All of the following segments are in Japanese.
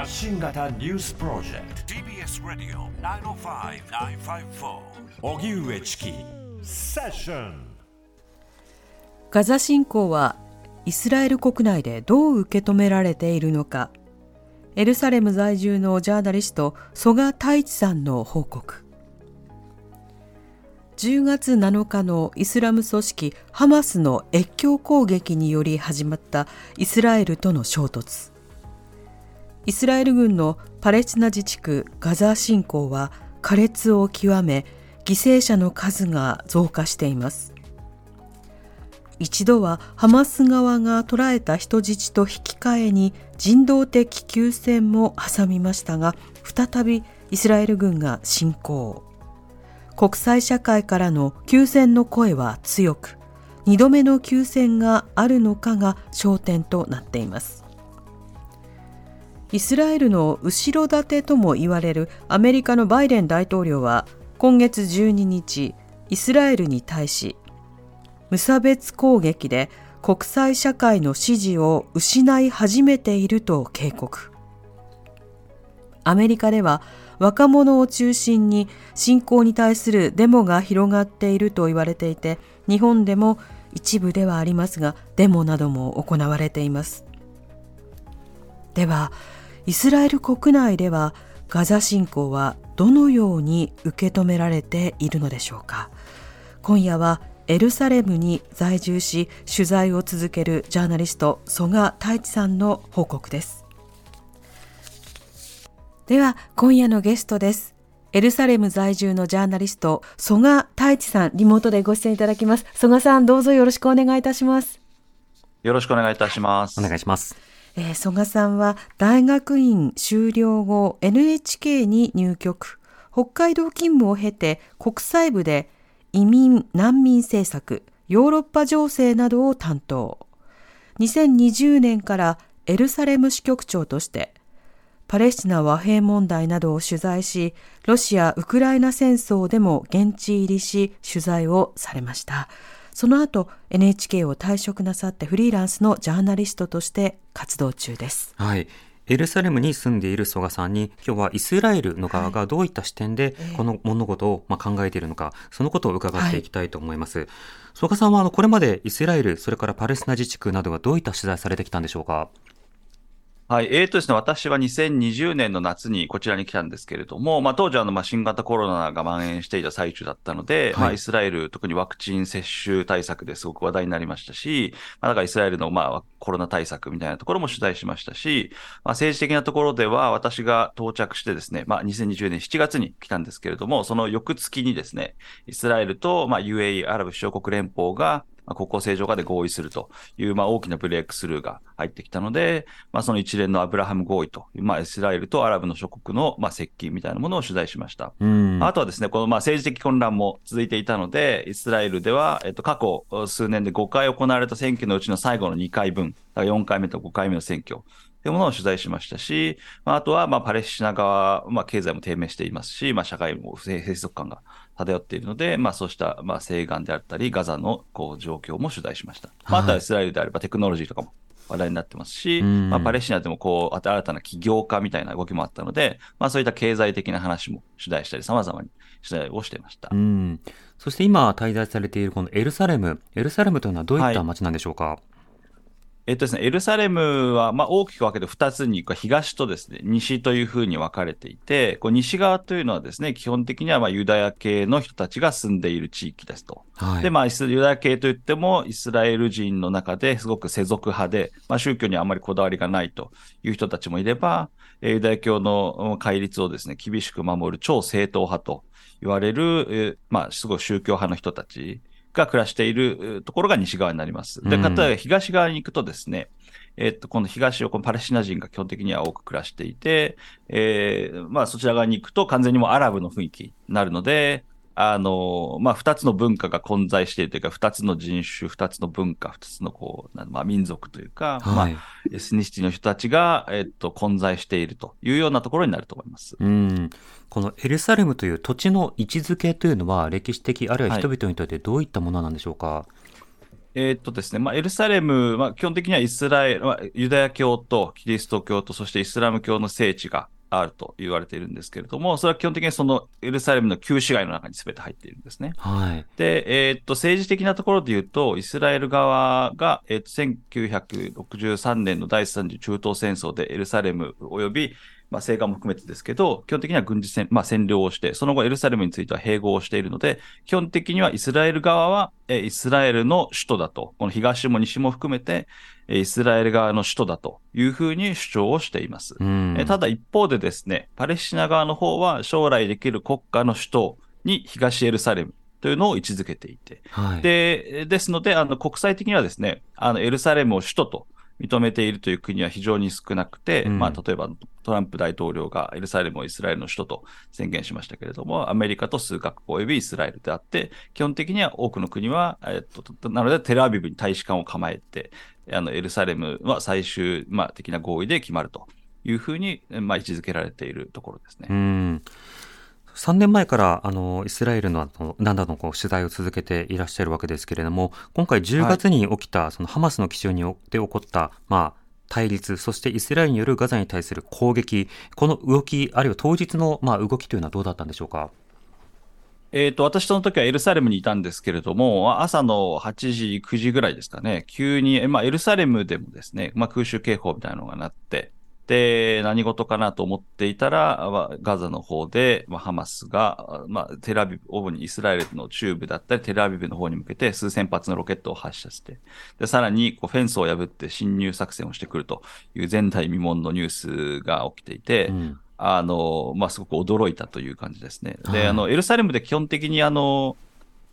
発信型ニュースプロジェクト。TBS ラディオ905-954おぎゅうえちきセッションガザ侵攻はイスラエル国内でどう受け止められているのか。エルサレム在住のジャーナリスト曽我太一さんの報告。10月7日のイスラム組織ハマスの越境攻撃により始まったイスラエルとの衝突イスラエル軍のパレスチナ自治区ガザ侵攻は苛烈を極め犠牲者の数が増加しています。一度はハマス側が捕らえた人質と引き換えに人道的休戦も挟みましたが再びイスラエル軍が侵攻。国際社会からの休戦の声は強く2度目の休戦があるのかが焦点となっています。イスラエルの後ろ盾とも言われるアメリカのバイデン大統領は今月12日イスラエルに対し無差別攻撃で国際社会の支持を失い始めていると警告。アメリカでは若者を中心に侵攻に対するデモが広がっていると言われていて日本でも一部ではありますがデモなども行われています。ではイスラエル国内ではガザ侵攻はどのように受け止められているのでしょうか。今夜はエルサレムに在住し取材を続けるジャーナリスト曽我太一さんの報告です。では今夜のゲストです。エルサレム在住のジャーナリスト曽我太一さんリモートでご出演いただきます。曽我さんどうぞよろしくお願いいたします。よろしくお願いいたします。お願いしますえー、曽我さんは大学院修了後 NHK に入局北海道勤務を経て国際部で移民・難民政策ヨーロッパ情勢などを担当2020年からエルサレム支局長としてパレスチナ和平問題などを取材し、ロシア・ウクライナ戦争でも現地入りし、取材をされました。その後、NHK を退職なさってフリーランスのジャーナリストとして活動中です。はい。エルサレムに住んでいる曽我さんに今日はイスラエルの側がどういった視点でこの物事をま考えているのか、そのことを伺っていきたいと思います。曽、我、さんはあのこれまでイスラエル、それからパレスチナ自治区などはどういった取材されてきたんでしょうか？はい。えーとですね、私は2020年の夏にこちらに来たんですけれども、まあ当時あの、まあ新型コロナが蔓延していた最中だったので、はい、まあイスラエル、特にワクチン接種対策ですごく話題になりましたし、まあだからイスラエルのまあコロナ対策みたいなところも取材しましたし、まあ政治的なところでは私が到着してですね、まあ2020年7月に来たんですけれども、その翌月にですね、イスラエルとまあ UAE、アラブ首長国連邦がまあ、国交正常化で合意するという、まあ、大きなブレイクスルーが入ってきたので、まあ、その一連のアブラハム合意という、まあ、イスラエルとアラブの諸国の、まあ、接近みたいなものを取材しました。あとはですね、この、まあ、政治的混乱も続いていたので、イスラエルでは、えっと、過去数年で5回行われた選挙のうちの最後の2回分、だから4回目と5回目の選挙、というものを取材しましたし、まあ、あとは、まあ、パレスチナ側、まあ、経済も低迷していますし、まあ、社会も閉塞感が漂っているので、まあ、そうした、まあ、西岸であったり、ガザのこう状況も取材しました。まあ、あとはイスラエルであればテクノロジーとかも話題になってますし、まあ、パレスチナでもこう、新たな起業家みたいな動きもあったので、まあ、そういった経済的な話も取材したり、様々に取材をしていました。うん。そして今滞在されているこのエルサレム、エルサレムというのはどういった街なんでしょうか、はいえっとですね、エルサレムは、まあ、大きく分けて2つに、東とですね、西というふうに分かれていて、こう西側というのはですね、基本的にはまあユダヤ系の人たちが住んでいる地域ですと。はい、で、まあ、ユダヤ系といっても、イスラエル人の中ですごく世俗派で、まあ、宗教にあまりこだわりがないという人たちもいれば、ユダヤ教の戒律をですね、厳しく守る超正統派と言われる、まあ、すごい宗教派の人たちが暮らしているところが西側になります。で、例えば東側に行くとですね、えっと、この東をこのパレスチナ人が基本的には多く暮らしていて、えー、まあそちら側に行くと完全にもうアラブの雰囲気になるので、あの、まあ、二つの文化が混在しているというか、二つの人種、二つの文化、二つのこう、まあ、民族というか、はい、まあ、エスニシティの人たちが、えっと、混在しているというようなところになると思います。うん。このエルサレムという土地の位置づけというのは、歴史的、あるいは人々にとってどういったものなんでしょうか、はいえー、っとですね、まあ、エルサレム、まあ、基本的にはイスラエル、まあ、ユダヤ教とキリスト教と、そしてイスラム教の聖地があると言われているんですけれども、それは基本的にそのエルサレムの旧市街の中に全て入っているんですね。はい。で、えー、っと、政治的なところで言うと、イスラエル側が、えー、っと、1963年の第三次中東戦争でエルサレム及びまあ、西岸も含めてですけど、基本的には軍事戦、まあ、占領をして、その後エルサレムについては併合をしているので、基本的にはイスラエル側は、えイスラエルの首都だと、この東も西も含めて、イスラエル側の首都だというふうに主張をしています。えただ一方でですね、パレスチナ側の方は将来できる国家の首都に東エルサレムというのを位置づけていて、はい、で、ですので、あの、国際的にはですね、あの、エルサレムを首都と認めているという国は非常に少なくて、うん、まあ、例えばトランプ大統領がエルサレムをイスラエルの首都と宣言しましたけれども、アメリカと数カ国及びイスラエルであって、基本的には多くの国は、えっと、なのでテルアビブに大使館を構えて、あのエルサレムは最終、まあ、的な合意で決まるというふうに、まあ、位置づけられているところですね。うん3年前からあのイスラエルの何度のこう取材を続けていらっしゃるわけですけれども、今回10月に起きた、そのハマスの基準にで起こった、まあ、対立、そしてイスラエルによるガザに対する攻撃、この動き、あるいは当日のまあ動きというのはどうだったんでしょうか？えっ、ー、と、私その時はエルサレムにいたんですけれども、朝の8時、9時ぐらいですかね、急に、まあ、エルサレムでもですね、まあ、空襲警報みたいなのが鳴って、で、何事かなと思っていたら、ガザの方で、まあ、ハマスが、まあ、テルアビブ、主にイスラエルの中部だったり、テルアビブの方に向けて数千発のロケットを発射して、で、さらにこうフェンスを破って侵入作戦をしてくるという前代未聞のニュースが起きていて、うん、あの、まあ、すごく驚いたという感じですね。で、あの、エルサレムで基本的にあの、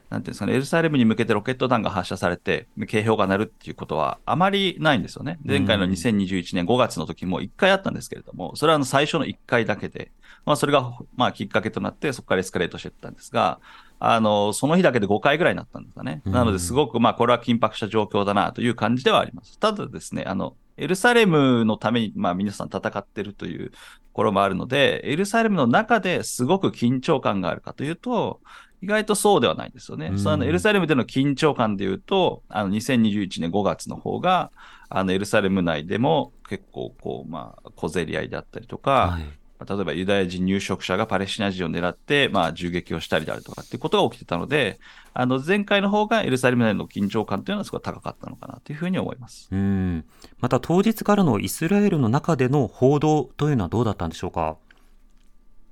なんていうんですかね、エルサレムに向けてロケット弾が発射されて、警報が鳴るっていうことはあまりないんですよね。前回の2021年5月の時も1回あったんですけれども、それはあの最初の1回だけで、まあそれがまあきっかけとなってそこからエスカレートしていったんですが、あの、その日だけで5回ぐらいになったんですかね。なのですごくまあこれは緊迫した状況だなという感じではあります。ただですね、あの、エルサレムのために、まあ皆さん戦ってるというところもあるので、エルサレムの中ですごく緊張感があるかというと、意外とそうではないですよね。うん、そのエルサレムでの緊張感で言うと、あの2021年5月の方が、あのエルサレム内でも結構こう、まあ、小競り合いであったりとか、はい例えばユダヤ人入植者がパレスチナ人を狙って、まあ、銃撃をしたりであるとかっていうことが起きてたので、あの、前回の方がエルサレム内の緊張感というのはすごい高かったのかなというふうに思います。うん。また当日からのイスラエルの中での報道というのはどうだったんでしょうか？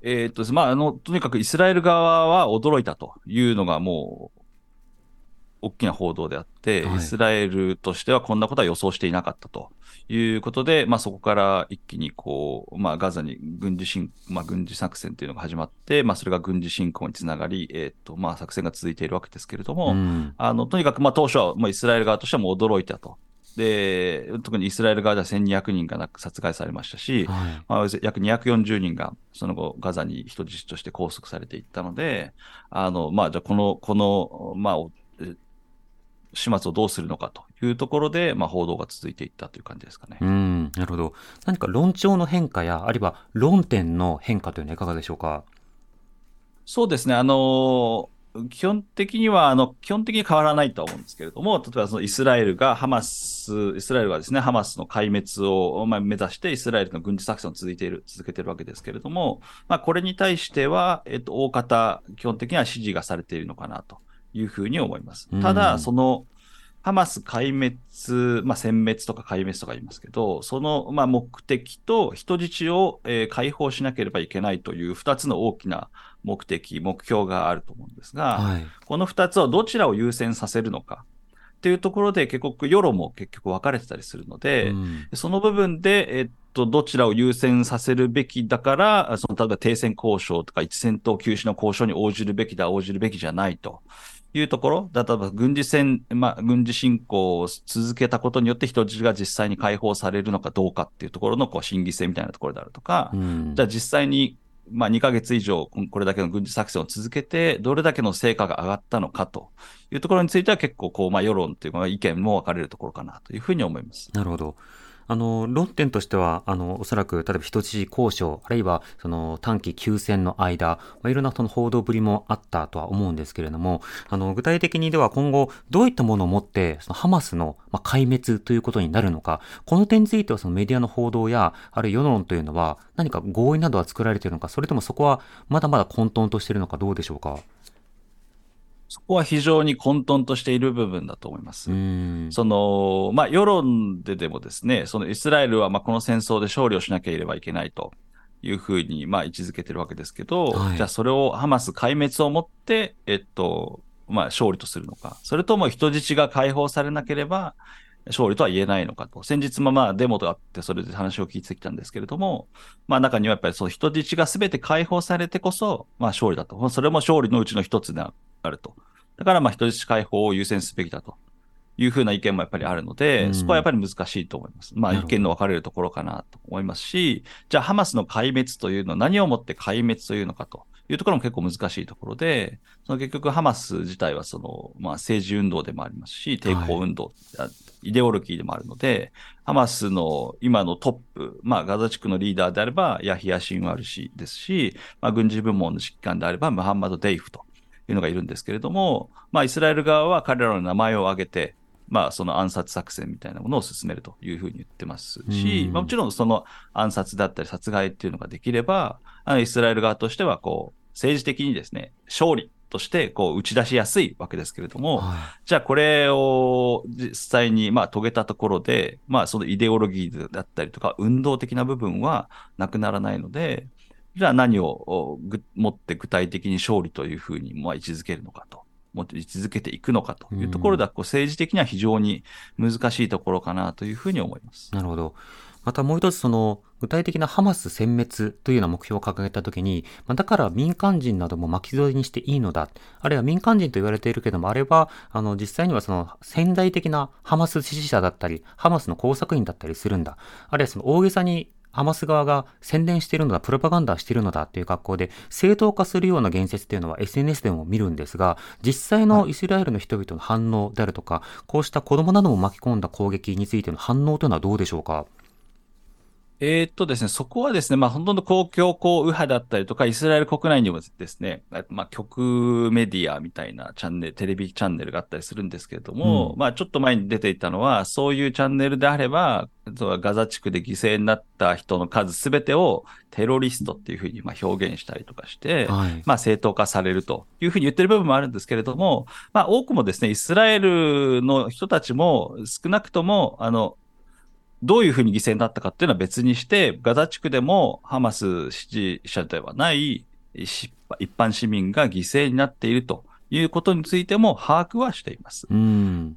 えー、っと、まあ、あの、とにかくイスラエル側は驚いたというのがもう、大きな報道であって、はい、イスラエルとしてはこんなことは予想していなかったということで、まあ、そこから一気にこう、まあ、ガザに軍事侵、まあ、軍事作戦というのが始まって、まあ、それが軍事侵攻につながり、えー、っと、まあ、作戦が続いているわけですけれども、うん、あの、とにかく、まあ、当初は、まあ、イスラエル側としてはもう驚いたと。で、特にイスラエル側では1200人が殺害されましたし、はい、まあ、約240人がその後ガザに人質として拘束されていったので、あの、まあ、じゃあこの、この、まあ、始末をどうするのかというところで、まあ、報道が続いていったという感じですかね。うん、なるほど。何か論調の変化や、あるいは論点の変化というのはいかがでしょうか？そうですね。あの基本的には、あの、基本的に変わらないとは思うんですけれども、例えばそのイスラエルがハマス、イスラエルがですね、ハマスの壊滅を、まあ、目指してイスラエルの軍事作戦を続いている、続けているわけですけれども、まあ、これに対しては、えっと、大方、基本的には支持がされているのかなというふうに思います。ただ、その、ハマス壊滅、まあ、殲滅とか壊滅とか言いますけど、その、まあ、目的と人質を、えー、解放しなければいけないという二つの大きな目的、目標があると思うんですが、はい、この2つをどちらを優先させるのかっていうところで結局世論も結局分かれてたりするので、うん、その部分で、えっと、どちらを優先させるべきだから、その例えば停戦交渉とか一戦闘休止の交渉に応じるべきだ、応じるべきじゃないと。いうところ、例えば軍事戦、まあ、軍事侵攻を続けたことによって人質が実際に解放されるのかどうかっていうところのこう審議性みたいなところであるとか、うん、じゃあ実際にまあ、2ヶ月以上、これだけの軍事作戦を続けて、どれだけの成果が上がったのかというところについては、結構こう、まあ、世論というか、意見も分かれるところかなというふうに思います。なるほど。あの、論点としては、あの、おそらく、例えば人質交渉、あるいは、その、短期休戦の間、まあ、いろんなその報道ぶりもあったとは思うんですけれども、あの、具体的にでは今後、どういったものをもって、そのハマスの、まあ、壊滅ということになるのか、この点については、そのメディアの報道や、あるいは世論というのは、何か合意などは作られているのか、それともそこは、まだまだ混沌としているのか、どうでしょうか？そこは非常に混沌としている部分だと思います。その、まあ、世論ででもですね、そのイスラエルはまあこの戦争で勝利をしなければいけないというふうにまあ位置づけてるわけですけど、はい、じゃあそれをハマス壊滅をもって、えっと、まあ、勝利とするのか、それとも人質が解放されなければ、勝利とは言えないのかと。先日もまあデモとあってそれで話を聞いてきたんですけれども、まあ中にはやっぱりその人質が全て解放されてこそ、まあ勝利だと。それも勝利のうちの一つであると。だからまあ人質解放を優先すべきだと。いうふうな意見もやっぱりあるので、そこはやっぱり難しいと思います。まあ意見の分かれるところかなと思いますし、じゃあハマスの壊滅というのは何をもって壊滅というのかと。いうところも結構難しいところで、その結局ハマス自体はその、まあ政治運動でもありますし、抵抗運動、はい、イデオロギーでもあるので、ハマスの今のトップ、まあガザ地区のリーダーであればヤヒヤ・シンワル氏ですし、まあ軍事部門の指揮官であればムハンマド・デイフというのがいるんですけれども、まあ、イスラエル側は彼らの名前を挙げて、まあ、その暗殺作戦みたいなものを進めるというふうに言ってますし、まあ、もちろんその暗殺だったり殺害っていうのができれば、あのイスラエル側としては、こう、政治的にですね、勝利としてこう打ち出しやすいわけですけれども、はい、じゃあこれを実際にまあ遂げたところで、まあそのイデオロギーだったりとか運動的な部分はなくならないので、じゃあ何をもって具体的に勝利というふうにまあ位置づけるのかと。持って位置づけていくのかというところでは、こう政治的には非常に難しいところかなというふうに思います。なるほど。またもう一つその具体的なハマス殲滅というような目標を掲げたときに、だから民間人なども巻き添えにしていいのだ。あるいは民間人と言われているけども、あれば、あの実際にはその潜在的なハマス支持者だったり、ハマスの工作員だったりするんだ。あるいはその大げさにハマス側が宣伝しているのだ、プロパガンダしているのだっていう格好で正当化するような言説っていうのは SNS でも見るんですが、実際のイスラエルの人々の反応であるとか、こうした子供なども巻き込んだ攻撃についての反応というのはどうでしょうか？えー、っとですね、そこはですね、まあ、本当の公共交右派だったりとか、イスラエル国内にもですね、まあ、局メディアみたいなチャンネル、テレビチャンネルがあったりするんですけれども、うん、まあ、ちょっと前に出ていたのは、そういうチャンネルであれば、ガザ地区で犠牲になった人の数すべてをテロリストっていうふうにまあ表現したりとかして、はい、まあ正当化されるというふうに言ってる部分もあるんですけれども、まあ多くもですね、イスラエルの人たちも少なくとも、あの、どういうふうに犠牲になったかっていうのは別にして、ガザ地区でもハマス支持者ではない一般市民が犠牲になっていると。いうことについても把握はしています。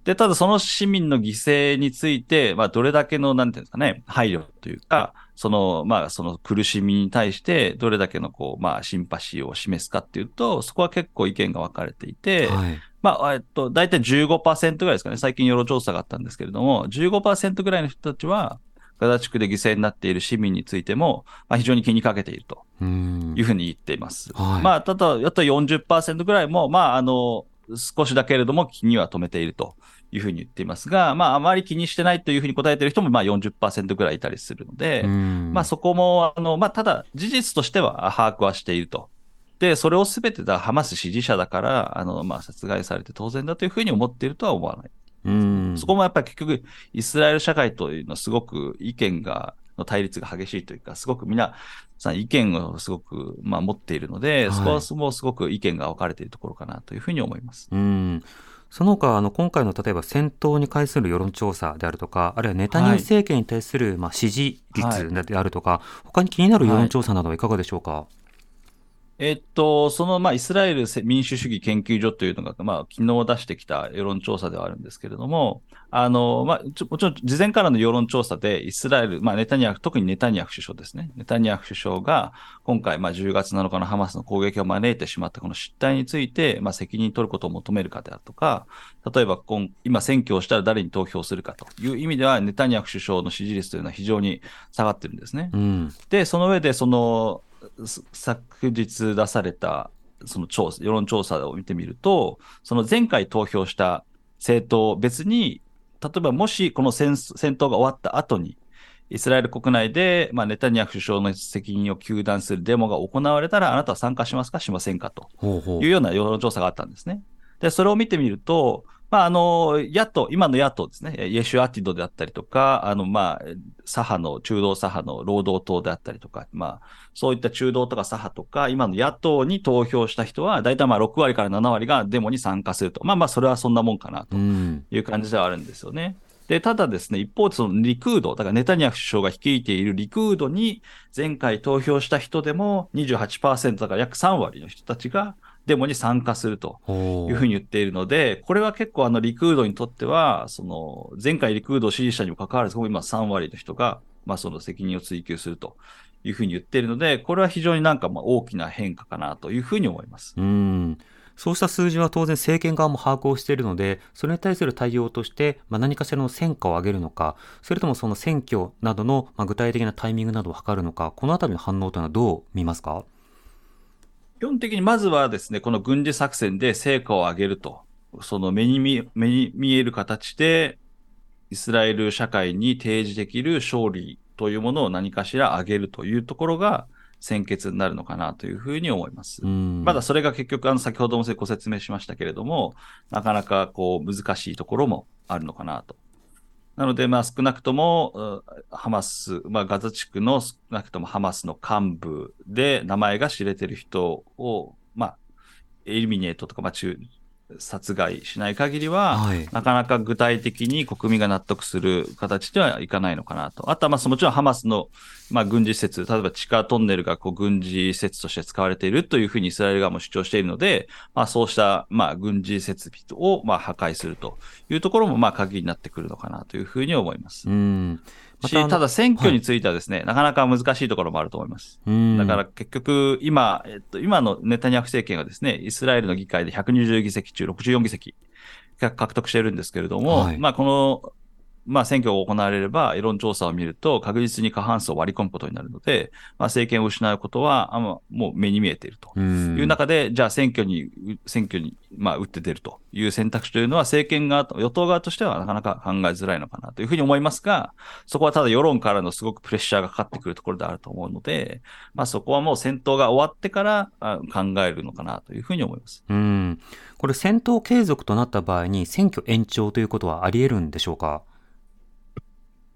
で、ただその市民の犠牲について、まあ、どれだけの、なんていうんですかね、配慮というか、その、まあ、その苦しみに対して、どれだけの、こう、まあ、シンパシーを示すかっていうと、そこは結構意見が分かれていて、はい、まあ、えっと、大体15%ぐらいですかね。最近世論調査があったんですけれども、15%ぐらいの人たちは、ガザ地区で犠牲になっている市民についても、まあ、非常に気にかけているというふうに言っています。はい、まあ、ただ、あと40%ぐらいも、まあ、あの、少しだけれども気には留めているというふうに言っていますが、まあ、あまり気にしてないというふうに答えている人も、まあ40%ぐらいいたりするので、まあそこも、あの、まあただ事実としては把握はしているとで、それをすべてだ、ハマス支持者だから、あの、まあ、殺害されて当然だというふうに思っているとは思わない。うん。そこもやっぱり結局、イスラエル社会というのはすごく意見が、の対立が激しいというか、すごく皆さん意見をすごく、まあ、持っているので、はい、そこはもうすごく意見が分かれているところかなというふうに思います。うん。その他、あの、今回の例えば戦闘に関する世論調査であるとか、あるいはネタニヤフ政権に対する、まあ、支持率であるとか、はい、他に気になる世論調査などはいかがでしょうか、はいえっと、その、まあ、イスラエル民主主義研究所というのが、まあ、昨日出してきた世論調査ではあるんですけれども、あの、まあ、もちろん、事前からの世論調査で、イスラエル、まあ、ネタニヤフ、特にネタニヤフ首相ですね。ネタニヤフ首相が、今回、まあ、10月7日のハマスの攻撃を招いてしまったこの失態について、まあ、責任取ることを求めるかであるとか、例えば今、今、選挙をしたら誰に投票するかという意味では、ネタニヤフ首相の支持率というのは非常に下がってるんですね。うん、で、その上で、その、昨日出されたその調査、世論調査を見てみると、その前回投票した政党別に、例えばもしこの戦戦闘が終わった後に、イスラエル国内で、まあ、ネタニヤフ首相の責任を糾弾するデモが行われたら、あなたは参加しますか、しませんか？というような世論調査があったんですね。で、それを見てみると、まあ、あの、野党、今の野党ですね、イエシュアティドであったりとか、あの、まあ、左派の、中道左派の労働党であったりとか、まあ、そういった中道とか左派とか、今の野党に投票した人は、大体まあ6割から7割がデモに参加すると。まあまあ、それはそんなもんかなという感じではあるんですよね。で、ただですね、一方でそのリクード、だからネタニヤフ首相が率いているリクードに前回投票した人でも28%だから約3割の人たちがデモに参加するというふうに言っているので、これは結構あのリクードにとっては、その前回リクードを支持者にもかかわらず、今3割の人が、まあその責任を追及するというふうに言っているので、これは非常になんかまあ大きな変化かなというふうに思います。うん。そうした数字は当然政権側も把握をしているので、それに対する対応として、まあ、何かしらの戦果を上げるのか、それともその選挙などの、まあ、具体的なタイミングなどを図るのか、このあたりの反応というのはどう見ますか？基本的にまずはですね、この軍事作戦で成果を上げると、その目に見目に見える形で、イスラエル社会に提示できる勝利というものを何かしら上げるというところが先決になるのかなというふうに思います。まだそれが結局、あの、先ほどもご説明しましたけれども、なかなかこう難しいところもあるのかなとなので、まあ、少なくとも、ハマス、まあ、ガザ地区の少なくともハマスの幹部で名前が知れてる人を、まあ、エリミネートとか、まあ、中、殺害しない限りは、はい、なかなか具体的に国民が納得する形ではいかないのかなと。あとは、まあ、もちろんハマスの、まあ、軍事施設、例えば地下トンネルがこう軍事施設として使われているというふうにイスラエル側も主張しているので、まあ、そうした、まあ、軍事設備を、まあ、破壊するというところも、まあ、鍵になってくるのかなというふうに思います。うんし、ただ選挙についてはですね、はい、なかなか難しいところもあると思います。だから結局、今、えっと、今のネタニヤフ政権はですね、イスラエルの議会で120議席中64議席獲得しているんですけれども、はい、まあこのまあ、選挙が行われれば、世論調査を見ると、確実に過半数を割り込むことになるので、まあ、政権を失うことは、あもう目に見えているという中で、じゃあ選挙に、選挙に、まあ、打って出るという選択肢というのは、政権側と、与党側としてはなかなか考えづらいのかなというふうに思いますが、そこはただ世論からのすごくプレッシャーがかかってくるところであると思うので、まあ、そこはもう戦闘が終わってから考えるのかなというふうに思います。うんこれ、戦闘継続となった場合に、選挙延長ということはあり得るんでしょうか？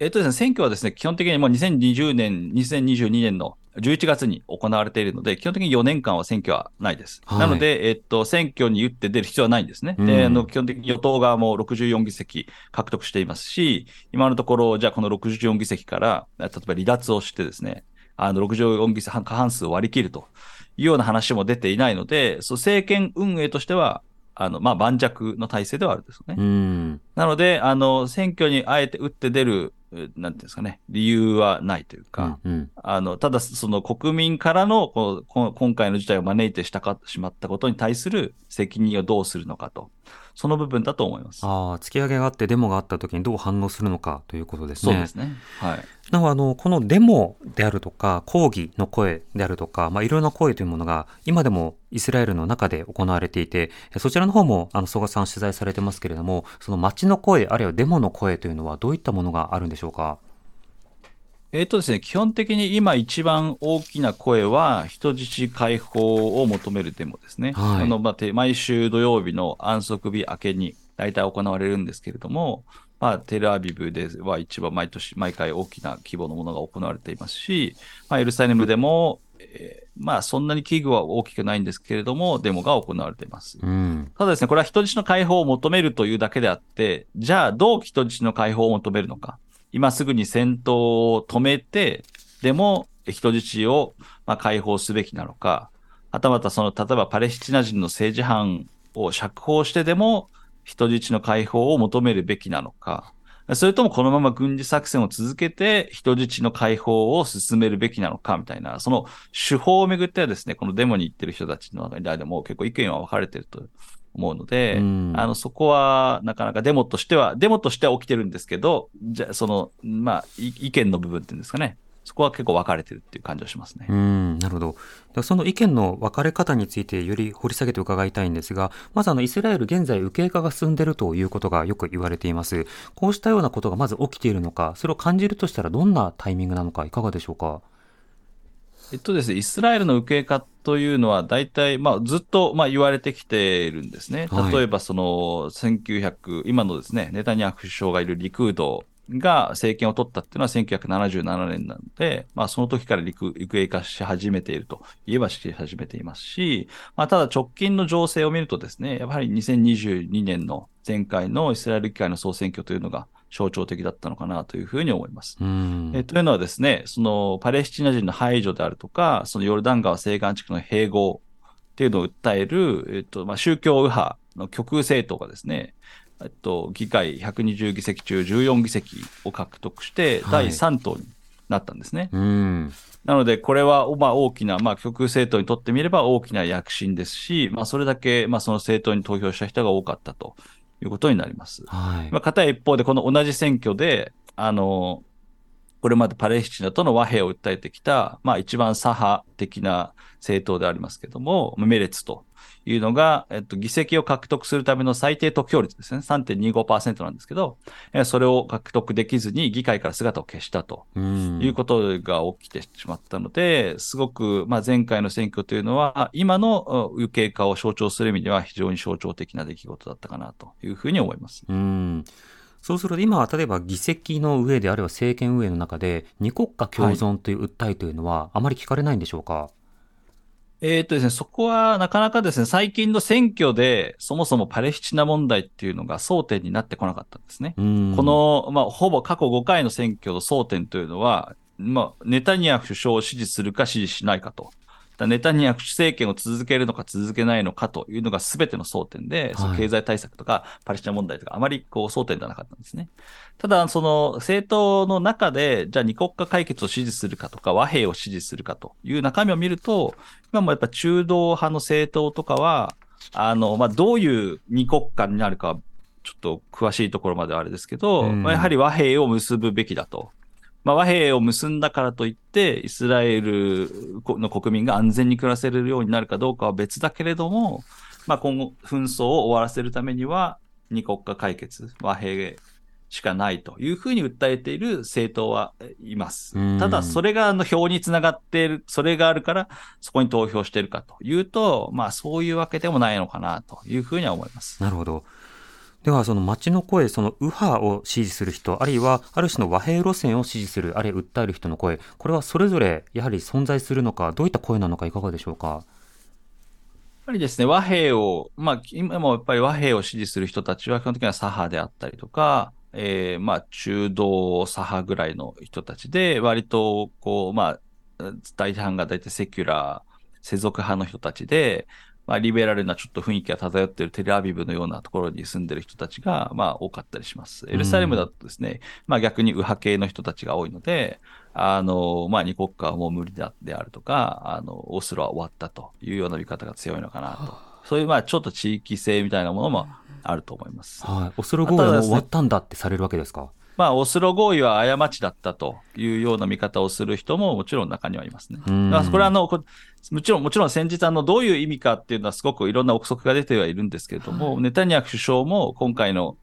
えっとですね、選挙はですね、基本的にもう2020年、2022年の11月に行われているので、基本的に4年間は選挙はないです。はい、なので、えっと、選挙に打って出る必要はないんですね。うん、で、あの、基本的に与党側も64議席獲得していますし、今のところ、じゃあこの64議席から、例えば離脱をしてですね、あの、64議席過半数を割り切るというような話も出ていないので、そう政権運営としては、あの、まあ、盤石の体制ではあるんですね。なので、あの、選挙にあえて打って出るなんていうんですかね、理由はないというか、うんうん、あの、ただその国民からのこの今回の事態を招いてしたかしまったことに対する責任をどうするのかと。その部分だと思います。ああ、突き上げがあってデモがあった時にどう反応するのかということですね。そうですね。はい。なお、あの、このデモであるとか、抗議の声であるとか、まあ、いろんな声というものが、今でもイスラエルの中で行われていて、そちらの方も、あの、曽我さん取材されてますけれども、その街の声、あるいはデモの声というのは、どういったものがあるんでしょうか？えっ、ー、とですね、基本的に今一番大きな声は、人質解放を求めるデモですね。はい、あのまあ、毎週土曜日の安息日明けに大体行われるんですけれども、まあ、テルアビブでは一番毎年、毎回大きな規模のものが行われていますし、まあ、エルサレムでも、えー、まあ、そんなに危惧は大きくないんですけれども、デモが行われています。うん、ただですね、これは人質の解放を求めるというだけであって、じゃあ、どう人質の解放を求めるのか。今すぐに戦闘を止めて、でも人質をまあ解放すべきなのか、はたまたその、例えばパレスチナ人の政治犯を釈放してでも人質の解放を求めるべきなのか、それともこのまま軍事作戦を続けて人質の解放を進めるべきなのかみたいな、その手法をめぐってはですね、このデモに行ってる人たちの間でも結構意見は分かれてると思うので、うん、あの、そこは、なかなかデモとしては、デモとしては起きてるんですけど、じゃその、まあ、意見の部分っていうんですかね。そこは結構分かれてるっていう感じはしますね。うんなるほど。その意見の分かれ方についてより掘り下げて伺いたいんですが、まずあのイスラエル現在右傾化が進んでいるということがよく言われています。こうしたようなことがまず起きているのか、それを感じるとしたらどんなタイミングなのかいかがでしょうか？えっとですね、イスラエルの右傾化というのは大体、まあ、ずっと、まあ、言われてきているんですね。例えば、その、1900、今のですね、ネタニヤフ首相がいるリクードが政権を取ったっていうのは1977年なので、まあその時から陸行方化し始めていると言えばし始めていますし、まあただ直近の情勢を見るとですね、やはり2022年の前回のイスラエル議会の総選挙というのが象徴的だったのかなというふうに思います。えというのはですね、そのパレスチナ人の排除であるとか、そのヨルダン川西岸地区の併合っていうのを訴える、えっとまあ、宗教右派の極右政党がですね、えっと、議会120議席中14議席を獲得して、第3党になったんですね。はい、なので、これは、まあ、大きな、まあ、極右政党にとってみれば大きな躍進ですし、まあ、それだけ、まあ、その政党に投票した人が多かったということになります。はい。まあ、片一方で、この同じ選挙で、あの、これまでパレスチナとの和平を訴えてきた、まあ、一番左派的な政党でありますけども、メレツというのが、えっと、議席を獲得するための最低得票率ですね。3.25%なんですけど、それを獲得できずに議会から姿を消したということが起きてしまったので、すごく、まあ、前回の選挙というのは、今の右傾化を象徴する意味では非常に象徴的な出来事だったかなというふうに思います。うんそうすると今は例えば議席の上であるいは政権運営の中で二国家共存という訴えというのはあまり聞かれないんでしょうか、はいえー、っとですね、そこはなかなかですね、最近の選挙で、そもそもパレスチナ問題っていうのが争点になってこなかったんですね。この、まあ、ほぼ過去5回の選挙の争点というのは、まあ、ネタニヤフ首相を支持するか支持しないかとネタニヤフ政権を続けるのか続けないのかというのが全ての争点で、その経済対策とかパレスチナ問題とかあまりこう争点ではなかったんですね。ただ、その政党の中で、じゃあ二国家解決を支持するかとか和平を支持するかという中身を見ると、今もやっぱ中道派の政党とかは、あの、まあ、どういう二国家になるか、ちょっと詳しいところまではあれですけど、まあ、やはり和平を結ぶべきだと。まあ、和平を結んだからといって、イスラエルの国民が安全に暮らせるようになるかどうかは別だけれども、まあ、今後、紛争を終わらせるためには、二国家解決、和平しかないというふうに訴えている政党はいます。ただ、それがあの票につながっている、それがあるから、そこに投票しているかというと、まあ、そういうわけでもないのかなというふうには思います。なるほど。では、その街の声、その右派を支持する人、あるいはある種の和平路線を支持する、あるいは訴える人の声、これはそれぞれやはり存在するのか、どういった声なのか、いかがでしょうか？やっぱりですね、和平を、まあ、今もやっぱり和平を支持する人たちは基本的には左派であったりとか、えー、まあ、中道左派ぐらいの人たちで、割と、こう、まあ、大半が大体セキュラー、世俗派の人たちで、まあ、リベラルなちょっと雰囲気が漂っているテルアビブのようなところに住んでる人たちが、まあ、多かったりします。エルサレムだとですね、まあ、逆に右派系の人たちが多いので、あの、まあ、二国家はもう無理だであるとか、あの、オスロは終わったというような見方が強いのかなと。そういう、まあ、ちょっと地域性みたいなものもあると思います。はい。オスロ合意は終わったんだってされるわけですか？まあ、オスロ合意は過ちだったというような見方をする人ももちろん中にはいますね。だこれはあの、もちろん、もちろん先日あの、どういう意味かっていうのはすごくいろんな憶測が出てはいるんですけれども、はい、ネタニヤフ首相も今回の、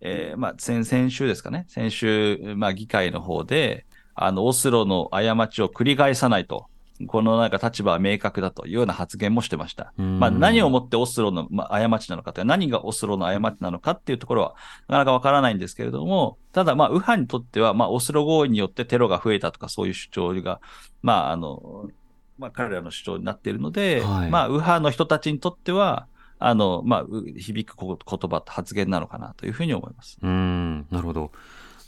えー、まあ、先、先週ですかね、先週、まあ、議会の方で、あの、オスロの過ちを繰り返さないと。このなんか立場は明確だというような発言もしてました。まあ何をもってオスロの過ちなのかと何がオスロの過ちなのかっていうところはなかなかわからないんですけれども、ただまあ右派にとってはまあオスロ合意によってテロが増えたとかそういう主張が、まああの、まあ彼らの主張になっているので、はい、まあ右派の人たちにとっては、あの、まあ響く言葉と発言なのかなというふうに思います。うん、なるほど。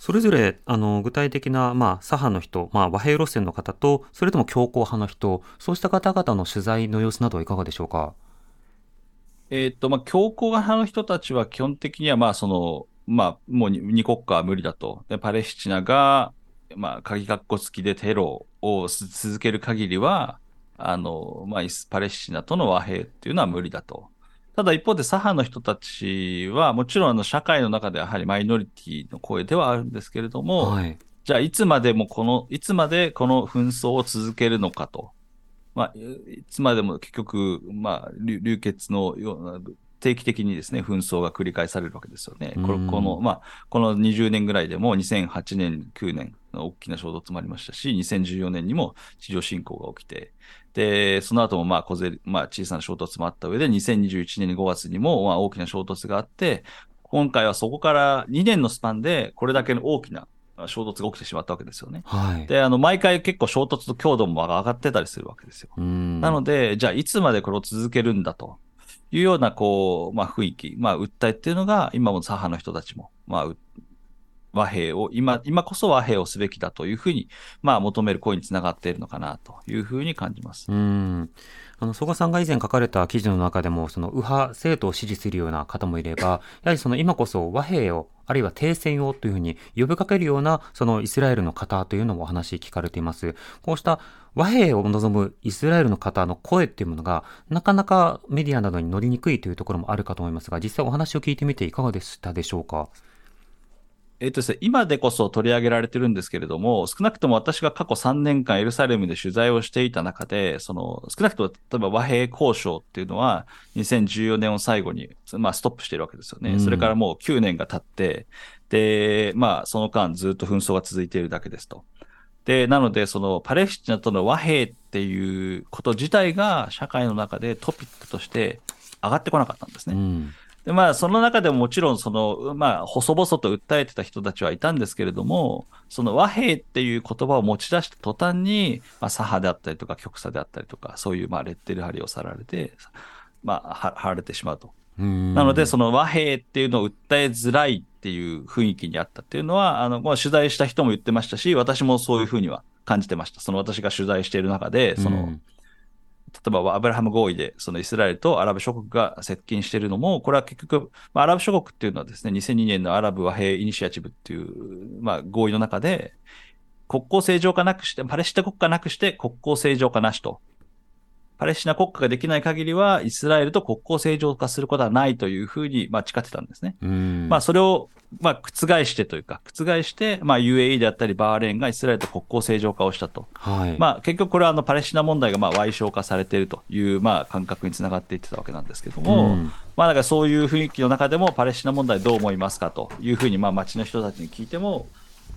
それぞれあの具体的な、まあ、左派の人、まあ、和平路線の方と、それとも強硬派の人、そうした方々の取材の様子などはいかがでしょうか？えっと、まあ、強硬派の人たちは基本的には、まあ、その、まあ、もう二国家は無理だと。で、パレスチナが、まあ、鍵括弧付きでテロを続ける限りは、あの、まあ、パレスチナとの和平っていうのは無理だと。ただ一方で左派の人たちは、もちろんあの社会の中でやはりマイノリティの声ではあるんですけれども、はい、じゃあいつまでもこの、いつまでこの紛争を続けるのかと。まあ、いつまでも結局、まあ、流血のような、定期的にですね、紛争が繰り返されるわけですよね。この、まあ、この20年ぐらいでも2008年、9年の大きな衝突もありましたし、2014年にも地上侵攻が起きて、で、その後もまあ小勢、まあ小さな衝突もあった上で、2021年5月にもまあ大きな衝突があって、今回はそこから2年のスパンでこれだけの大きな衝突が起きてしまったわけですよね。はい、で、あの、毎回結構衝突と強度も上がってたりするわけですよ。なので、じゃあいつまでこれを続けるんだというような、こう、まあ雰囲気、まあ訴えっていうのが、今も左派の人たちも、まあ、和平を、今、今こそ和平をすべきだというふうに、まあ求める声につながっているのかなというふうに感じます。うんあの、曽我さんが以前書かれた記事の中でも、その右派政党を支持するような方もいれば、やはりその今こそ和平を、あるいは停戦をというふうに呼びかけるような、そのイスラエルの方というのもお話聞かれています。こうした和平を望むイスラエルの方の声っていうものが、なかなかメディアなどに乗りにくいというところもあるかと思いますが、実際お話を聞いてみていかがでしたでしょうか？えっとですね、今でこそ取り上げられてるんですけれども、少なくとも私が過去3年間エルサレムで取材をしていた中で、その、少なくとも例えば和平交渉っていうのは、2014年を最後に、まあ、ストップしてるわけですよね。うん、それからもう9年が経って、で、まあ、その間ずっと紛争が続いているだけですと。で、なので、その、パレスチナとの和平っていうこと自体が、社会の中でトピックとして上がってこなかったんですね。うんで、まあ、その中でももちろん、その、まあ、細々と訴えてた人たちはいたんですけれども、その和平っていう言葉を持ち出した途端に、まあ、左派であったりとか、極左であったりとか、そういう、まあ、レッテル貼りをさられて、まあ、貼られてしまうと。なので、その和平っていうのを訴えづらいっていう雰囲気にあったっていうのは、あの、まあ、取材した人も言ってましたし、私もそういうふうには感じてました。その私が取材している中で、その、例えばアブラハム合意で、そのイスラエルとアラブ諸国が接近しているのも、これは結局、まあ、アラブ諸国っていうのはですね、2002年のアラブ和平イニシアチブっていう、まあ、合意の中で、国交正常化なくして、パレスチナ国家なくして国交正常化なしと。パレスチナ国家ができない限りは、イスラエルと国交正常化することはないというふうに、まあ、誓ってたんですね。まあ、それを、まあ、覆してというか、覆して、まあ、UAE であったり、バーレーンがイスラエルと国交正常化をしたと。はい。まあ、結局これは、あの、パレスチナ問題が、まあ、歪償化されているという、まあ、感覚につながっていってたわけなんですけども、まあ、だからそういう雰囲気の中でも、パレスチナ問題どう思いますかというふうに、まあ、街の人たちに聞いても、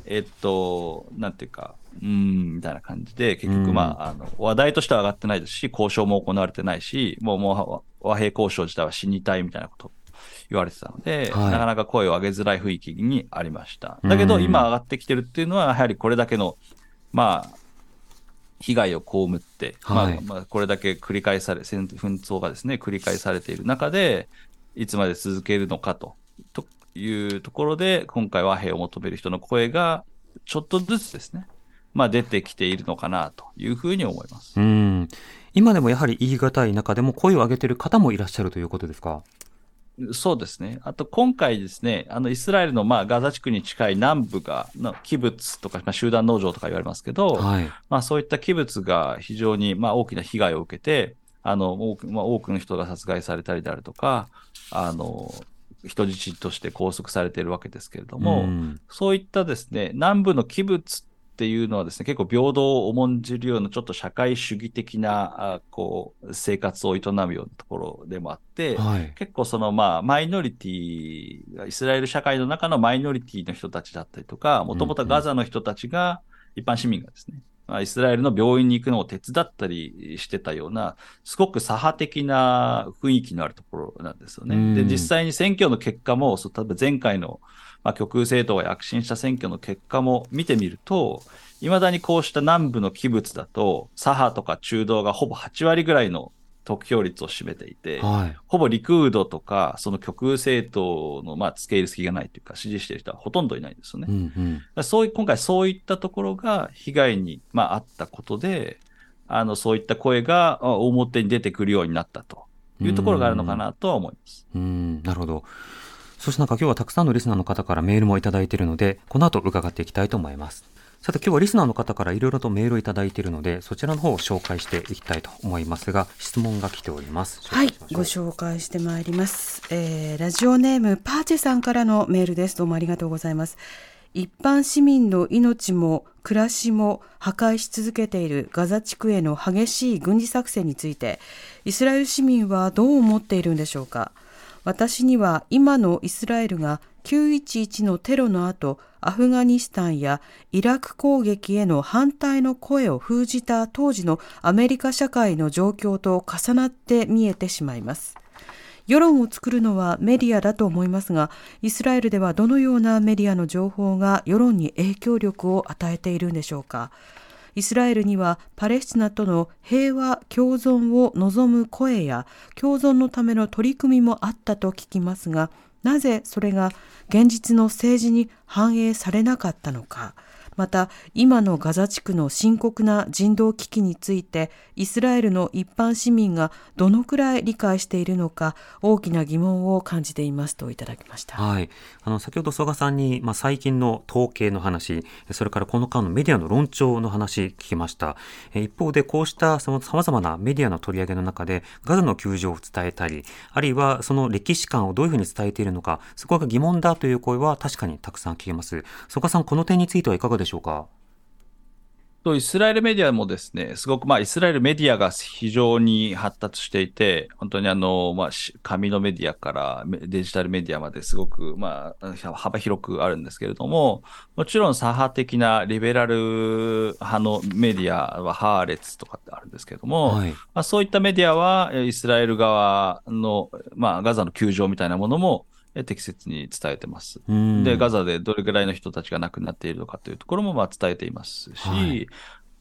えっと、なんていうか、うん、みたいな感じで、結局、まあ、あの、話題としては上がってないですし、交渉も行われてないし、もう、もう、和平交渉自体は死にたいみたいなこと言われてたので、はい、なかなか声を上げづらい雰囲気にありました。だけど、今上がってきてるっていうのは、やはりこれだけの、まあ、被害を被って、はい、まあ、まあ、これだけ繰り返され、戦争がですね、繰り返されている中で、いつまで続けるのかと、というところで、今回和平を求める人の声が、ちょっとずつですね、まあ、出てきているのかなというふうに思います。うん今でもやはり言い難い中でも声を上げている方もいらっしゃるということですか？そうですね。あと今回ですね、あのイスラエルのまあガザ地区に近い南部が、のキブツとか、まあ、集団農場とか言われますけど、はい、まあそういったキブツが非常にまあ大きな被害を受けて、あの多く,、まあ、多くの人が殺害されたりであるとか、あの人質として拘束されているわけですけれども、うん、そういったですね、南部のキブツっていうのはですね、結構平等を重んじるようなちょっと社会主義的な、あこう、生活を営むようなところでもあって、はい、結構そのまあ、マイノリティ、イスラエル社会の中のマイノリティの人たちだったりとか、もともとガザの人たちが、一般市民がですね、イスラエルの病院に行くのを手伝ったりしてたような、すごく左派的な雰囲気のあるところなんですよね。で、実際に選挙の結果も、例えば前回の、まあ、極右政党が躍進した選挙の結果も見てみると、いまだにこうした南部の器物だと、左派とか中道がほぼ8割ぐらいの得票率を占めていて、はい、ほぼリクードとか、その極右政党の、まあ、付け入る隙がないというか、支持している人はほとんどいないんですよね。うんうん、そうい今回そういったところが被害に、まあ、あったことで、あの、そういった声が表に出てくるようになったというところがあるのかなとは思います。うん、なるほど。そしてなんか今日はたくさんのリスナーの方からメールもいただいているので、この後伺っていきたいと思います。さて今日はリスナーの方からいろいろとメールをいただいているので、そちらの方を紹介していきたいと思いますが、質問が来ております。はい、ご紹介してまいります。えー、ラジオネームパーチェさんからのメールです。どうもありがとうございます。一般市民の命も暮らしも破壊し続けているガザ地区への激しい軍事作戦についてイスラエル市民はどう思っているんでしょうか私には今のイスラエルが911のテロの後アフガニスタンやイラク攻撃への反対の声を封じた当時のアメリカ社会の状況と重なって見えてしまいます世論を作るのはメディアだと思いますが、イスラエルではどのようなメディアの情報が世論に影響力を与えているんでしょうか。イスラエルにはパレスチナとの平和共存を望む声や共存のための取り組みもあったと聞きますが、なぜそれが現実の政治に反映されなかったのか。また今のガザ地区の深刻な人道危機についてイスラエルの一般市民がどのくらい理解しているのか大きな疑問を感じていますといただきました、はい、あの先ほど曽我さんに、まあ、最近の統計の話それからこの間のメディアの論調の話聞きました。一方でこうしたさまざまなメディアの取り上げの中でガザの窮状を伝えたりあるいはその歴史観をどういうふうに伝えているのかそこが疑問だという声は確かにたくさん聞けます。曽我さんこの点についてはいかがでしょうしょうか？とイスラエルメディアもですね、すごく、まあ、イスラエルメディアが非常に発達していて、本当にあの、まあ、紙のメディアからデジタルメディアまですごく、まあ、幅広くあるんですけれども、もちろん左派的なリベラル派のメディアはハーレツとかってあるんですけれども、はい、まあ、そういったメディアはイスラエル側の、まあ、ガザの窮状みたいなものも、適切に伝えてます。で、ガザでどれぐらいの人たちが亡くなっているのかというところもまあ伝えていますし、はい、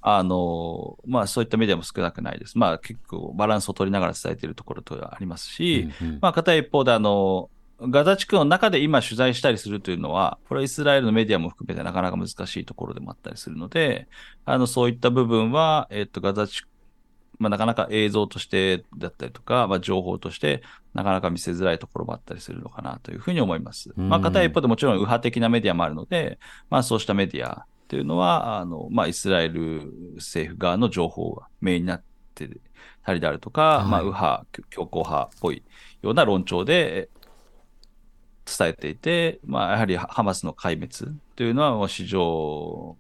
あの、まあそういったメディアも少なくないです。まあ結構バランスを取りながら伝えているところとはありますし、うんうん、まあ片一方であの、ガザ地区の中で今取材したりするというのは、これはイスラエルのメディアも含めてなかなか難しいところでもあったりするので、あの、そういった部分は、えっと、ガザ地区まあ、なかなか映像としてだったりとか、まあ、情報としてなかなか見せづらいところもあったりするのかなというふうに思います。まあ、片一方でもちろん右派的なメディアもあるので、まあ、そうしたメディアというのは、あの、まあ、イスラエル政府側の情報がメインになってたりであるとか、はい、まあ、右派、強硬派っぽいような論調で伝えていて、まあ、やはりハマスの壊滅というのは、もう史上、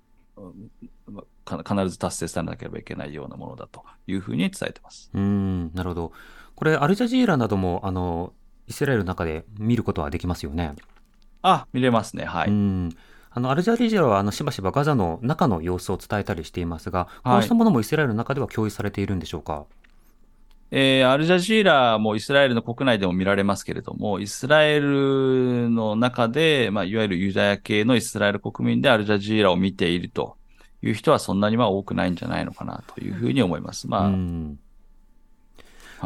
必ず達成されなければいけないようなものだというふうに伝えてます。うんなるほど。これ、アルジャジーラなどもあのイスラエルの中で見ることはできますよね？あ見れますね、はい。うんあのアルジャジーラはあのしばしばガザの中の様子を伝えたりしていますが、こうしたものもイスラエルの中では共有されているんでしょうか？えー、アルジャジーラもイスラエルの国内でも見られますけれども、イスラエルの中で、まあ、いわゆるユダヤ系のイスラエル国民でアルジャジーラを見ているという人はそんなには多くないんじゃないのかなというふうに思います。まあ、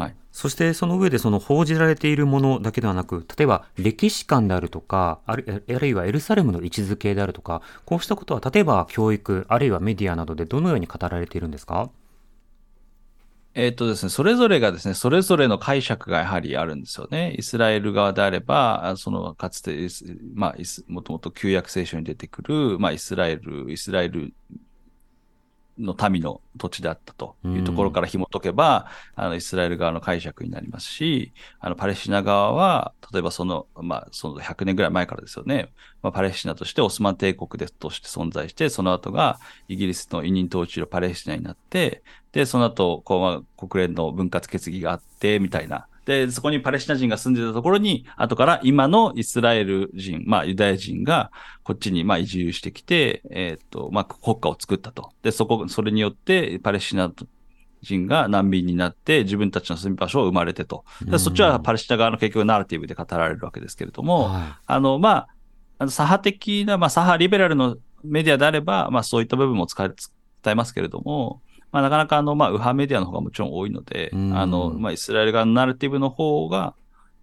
はい。そしてその上でその報じられているものだけではなく、例えば歴史観であるとか、あるあるいはエルサレムの位置づけであるとか、こうしたことは例えば教育、あるいはメディアなどでどのように語られているんですか？えっとですね、それぞれがですね、それぞれの解釈がやはりあるんですよね。イスラエル側であれば、その、かつて、まあ、もともと旧約聖書に出てくる、まあ、イスラエル、イスラエルの民の土地であったというところから紐解けば、うん、あの、イスラエル側の解釈になりますし、あの、パレスチナ側は、例えばその、まあ、その100年ぐらい前からですよね、まあ、パレスチナとしてオスマン帝国でとして存在して、その後がイギリスの委任統治のパレスチナになって、で、その後、こう、まあ、国連の分割決議があって、みたいな。で、そこにパレスチナ人が住んでたところに、後から今のイスラエル人、まあユダヤ人がこっちにまあ移住してきて、えっ、ー、と、まあ国家を作ったと。で、そこ、それによってパレスチナ人が難民になって自分たちの住み場所を生まれてと。でそっちはパレスチナ側の結局ナラティブで語られるわけですけれども、はい、あの、まあ、あの左派的な、まあ左派リベラルのメディアであれば、まあそういった部分も使え、伝えますけれども、まあ、なかなかあの、まあ、右派メディアの方がもちろん多いので、あの、まあ、イスラエル側のナラティブの方が、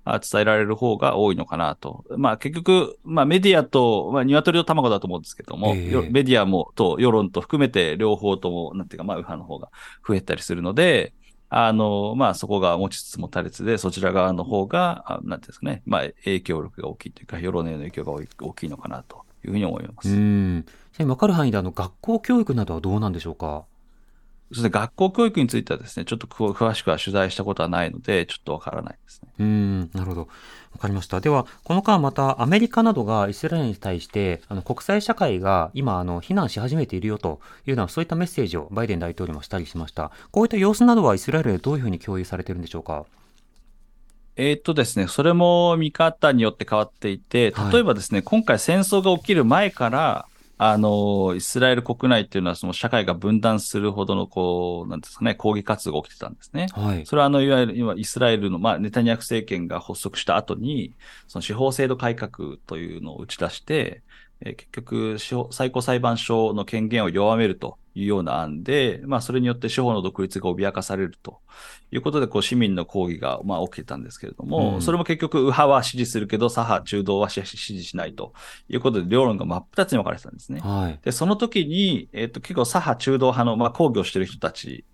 伝えられる方が多いのかなと。まあ結局、まあメディアと、まあ鶏と卵だと思うんですけども、えー、メディアもと世論と含めて両方とも、なんていうか、まあ右派の方が増えたりするので、あの、まあそこが持ちつつも足りつで、そちら側の方が、なんていうんですかね、まあ影響力が大きいというか、世論への影響が大きいのかなというふうに思います。うん。わかる範囲であの学校教育などはどうなんでしょうか？そして学校教育についてはですね、ちょっと詳しくは取材したことはないので、ちょっとわからないですね。うん、なるほど。わかりました。では、この間またアメリカなどがイスラエルに対して、あの国際社会が今、あの、非難し始めているよというような、そういったメッセージをバイデン大統領もしたりしました。こういった様子などはイスラエルでどういうふうに共有されているんでしょうか？えっとですね、それも見方によって変わっていて、例えばですね、はい、今回戦争が起きる前から、あの、イスラエル国内っていうのは、その社会が分断するほどの、こう、なんですかね、抗議活動が起きてたんですね。はい。それは、あの、いわゆる今、イスラエルの、まあ、ネタニヤフ政権が発足した後に、その司法制度改革というのを打ち出して、えー、結局、最高裁判所の権限を弱めるというような案で、まあ、それによって司法の独立が脅かされるということで、こう、市民の抗議が、まあ、起きてたんですけれども、うん、それも結局、右派は支持するけど、左派、中道は支持しないということで、両論が真っ二つに分かれてたんですね。はい、で、その時に、えっ、ー、と、結構左派、中道派の、まあ、抗議をしている人たち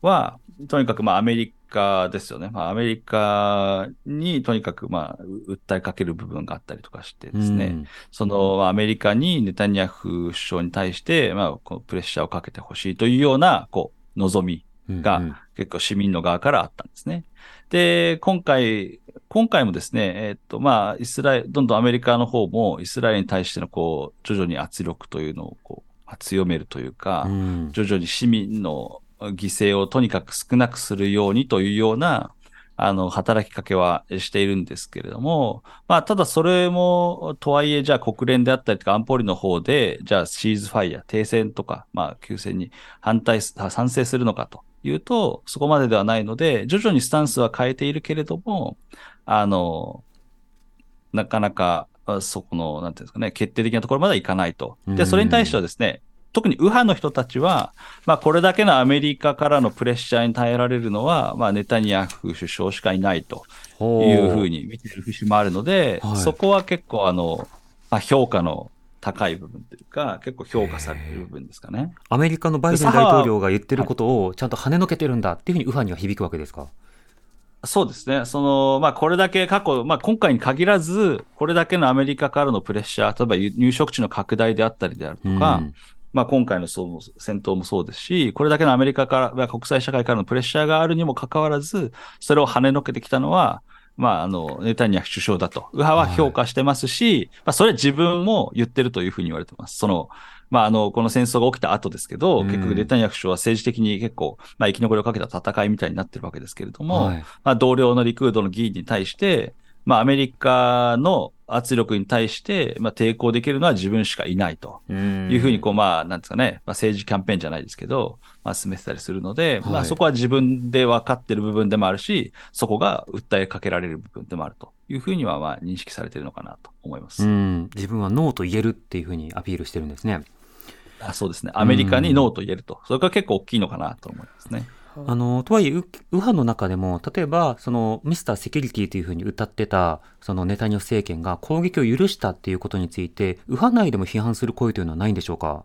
は、とにかく、まあ、アメリカですよね。まあ、アメリカにとにかく、まあ、訴えかける部分があったりとかしてですね、うん、その、アメリカにネタニヤフ首相に対して、まあ、こうプレッシャーをかけてほしいというような、こう、望みが結構市民の側からあったんですね。で、今回、今回もですね、えっと、まあ、イスラエル、どんどんアメリカの方もイスラエルに対しての、こう、徐々に圧力というのを、こう、強めるというか、うん、徐々に市民の犠牲をとにかく少なくするようにというような、あの、働きかけはしているんですけれども、まあ、ただそれも、とはいえ、じゃあ国連であったりとか安保理の方で、じゃあシーズファイア、停戦とか、まあ、休戦に反対、賛成するのかというと、そこまでではないので、徐々にスタンスは変えているけれども、あの、なかなか、そこの、なんていうんですかね、決定的なところまではいかないと。で、それに対してはですね、特に右派の人たちは、まあ、これだけのアメリカからのプレッシャーに耐えられるのは、まあ、ネタニヤフ首相しかいないというふうに見てる節もあるので、はい、そこは結構、あの、まあ、評価の高い部分というか、結構評価されてる部分ですかね。アメリカのバイデン大統領が言ってることをちゃんと跳ねのけてるんだっていうふうに右派には響くわけですか？そうですね。その、まあ、これだけ過去、まあ、今回に限らず、これだけのアメリカからのプレッシャー、例えば入植地の拡大であったりであるとか、うん、まあ、今回のそう戦闘もそうですし、これだけのアメリカから、国際社会からのプレッシャーがあるにもかかわらず、それを跳ねのけてきたのは、まあ、あの、ネタニヤフ首相だと、右派は評価してますし、はい、まあ、それ自分も言ってるというふうに言われてます。その、まあ、あの、この戦争が起きた後ですけど、結局ネタニヤフ首相は政治的に結構、まあ、生き残りをかけた戦いみたいになってるわけですけれども、はい、まあ、同僚のリクードの議員に対して、まあ、アメリカの圧力に対して、まあ、抵抗できるのは自分しかいないというふうに、こう、まあ、なんですかね、まあ、政治キャンペーンじゃないですけど、まあ、進めてたりするので、はい、まあ、そこは自分で分かってる部分でもあるし、そこが訴えかけられる部分でもあるというふうには、まあ、認識されているのかなと思います。うん、自分はノーと言えるっていうふうにアピールしてるんですね。あそうですね。アメリカにノーと言えると。それが結構大きいのかなと思いますね。あの、とはいえ、右派の中でも、例えば、その、ミスターセキュリティというふうに歌ってた、そのネタニヤフ政権が攻撃を許したっていうことについて、右派内でも批判する声というのはないんでしょうか？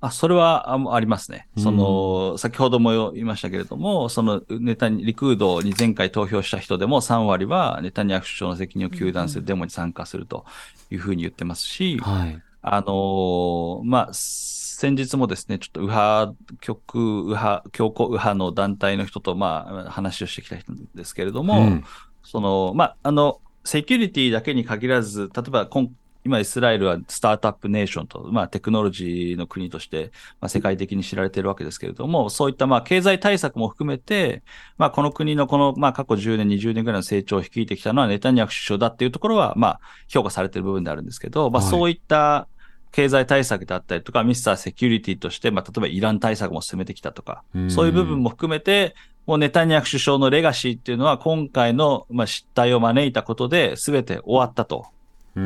あ、それはありますね。その、先ほども言いましたけれども、そのネタに、リクードに前回投票した人でも3割はネタニヤフ首相の責任を糾弾するデモに参加するというふうに言ってますし、はい、あのまあ、先日もですね、ちょっと右派、極右派、強硬右派の団体の人と、まあ、話をしてきた人ですけれども、うん、その、まあ、あの、セキュリティだけに限らず、例えば今、今、イスラエルはスタートアップネーションと、まあ、テクノロジーの国として、まあ、世界的に知られているわけですけれども、そういった、まあ、経済対策も含めて、まあ、この国のこの、まあ、過去10年、20年ぐらいの成長を率いてきたのはネタニヤフ首相だっていうところは、まあ、評価されている部分であるんですけど、まあ、そういった、経済対策だったりとか、ミスターセキュリティとして、まあ、例えばイラン対策も進めてきたとか、そういう部分も含めて、もうネタニヤフ首相のレガシーっていうのは、今回の、まあ、失態を招いたことで、全て終わったと。い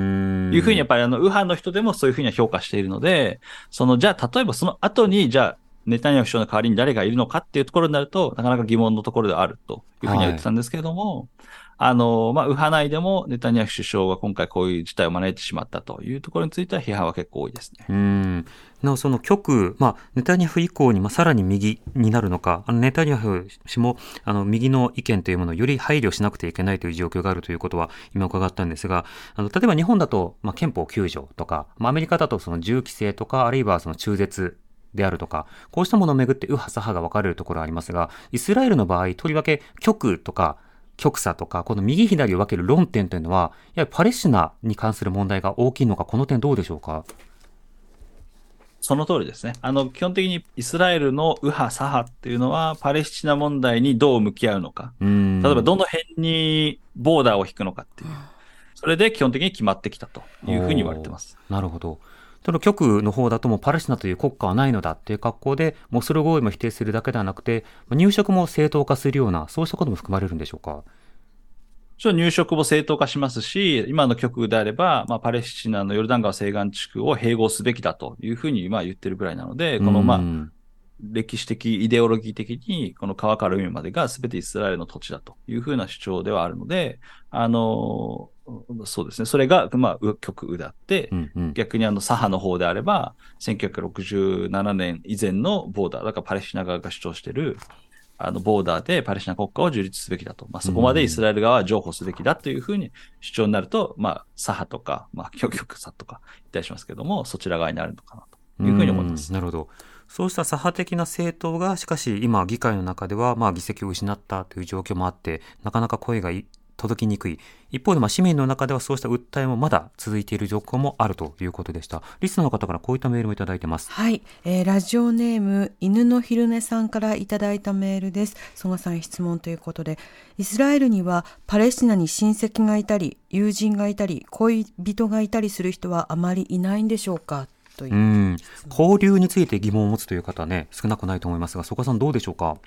うふうにやっぱりあの、右派の人でもそういうふうには評価しているので、その、じゃあ、例えばその後に、じゃあ、ネタニヤフ首相の代わりに誰がいるのかっていうところになると、なかなか疑問のところであるというふうには言ってたんですけれども、はいあの、まあ、右派内でもネタニヤフ首相が今回こういう事態を招いてしまったというところについては批判は結構多いですね。うん。なお、その極、まあ、ネタニヤフ以降に、まあ、さらに右になるのか、あの、ネタニヤフ氏も、あの、右の意見というものをより配慮しなくてはいけないという状況があるということは、今伺ったんですが、あの、例えば日本だと、まあ、憲法9条とか、まあ、アメリカだとその銃規制とか、あるいはその中絶であるとか、こうしたものをめぐって右派左派が分かれるところがありますが、イスラエルの場合、とりわけ極とか極左とか、この右左を分ける論点というのは、やはりパレスチナに関する問題が大きいのか、この点どうでしょうか？その通りですね。あの、基本的にイスラエルの右派左派っていうのは、パレスチナ問題にどう向き合うのか。例えば、どの辺にボーダーを引くのかっていう。それで基本的に決まってきたというふうに言われてます。なるほど。その極の方だともうパレスチナという国家はないのだっていう格好で、モスル合意も否定するだけではなくて、入植も正当化するような、そうしたことも含まれるんでしょうか？入植も正当化しますし、今の極右であれば、まあ、パレスチナのヨルダン川西岸地区を併合すべきだというふうにまあ言ってるぐらいなので、このまあ、歴史的、イデオロギー的に、この川から海までが全てイスラエルの土地だというふうな主張ではあるので、あの、そうですね。それが、まあ、極右であって、うんうん、逆にあの、左派の方であれば、1967年以前のボーダー、だからパレスチナ側が主張している、あの、ボーダーでパレスチナ国家を樹立すべきだと。まあ、そこまでイスラエル側は譲歩すべきだというふうに主張になると、まあ、左派とか、まあ、極極左とか言ったりしますけども、そちら側になるのかなというふうに思います。なるほど。そうした左派的な政党が、しかし今、議会の中では、まあ、議席を失ったという状況もあって、なかなか声が届きにくい。一方で、まあ、市民の中ではそうした訴えもまだ続いている状況もあるということでした。リスナーの方からこういったメールもいただいてます。はい、えー、ラジオネーム犬の昼寝さんからいただいたメールです。曽我さん質問ということで、イスラエルにはパレスチナに親戚がいたり、友人がいたり、恋人がいたりする人はあまりいないんでしょうか？という交流について疑問を持つという方ね少なくないと思いますが、曽我さんどうでしょうか？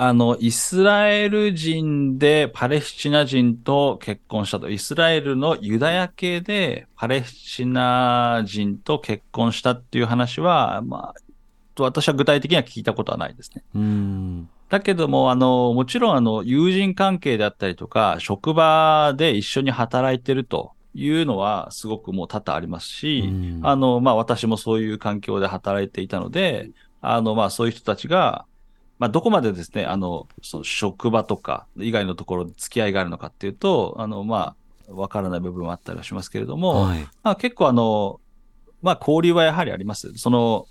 あの、イスラエル人でパレスチナ人と結婚したと。イスラエルのユダヤ系でパレスチナ人と結婚したっていう話は、まあ、私は具体的には聞いたことはないですね。うんだけども、あの、もちろん、あの、友人関係であったりとか、職場で一緒に働いてるというのは、すごくもう多々ありますし、あの、まあ、私もそういう環境で働いていたので、あの、まあ、そういう人たちが、まあ、どこまでですね、あの、その職場とか以外のところで付き合いがあるのかっていうと、あの、まあ、わからない部分はあったりはしますけれども、はい、まあ、結構あの、まあ、交流はやはりあります。その、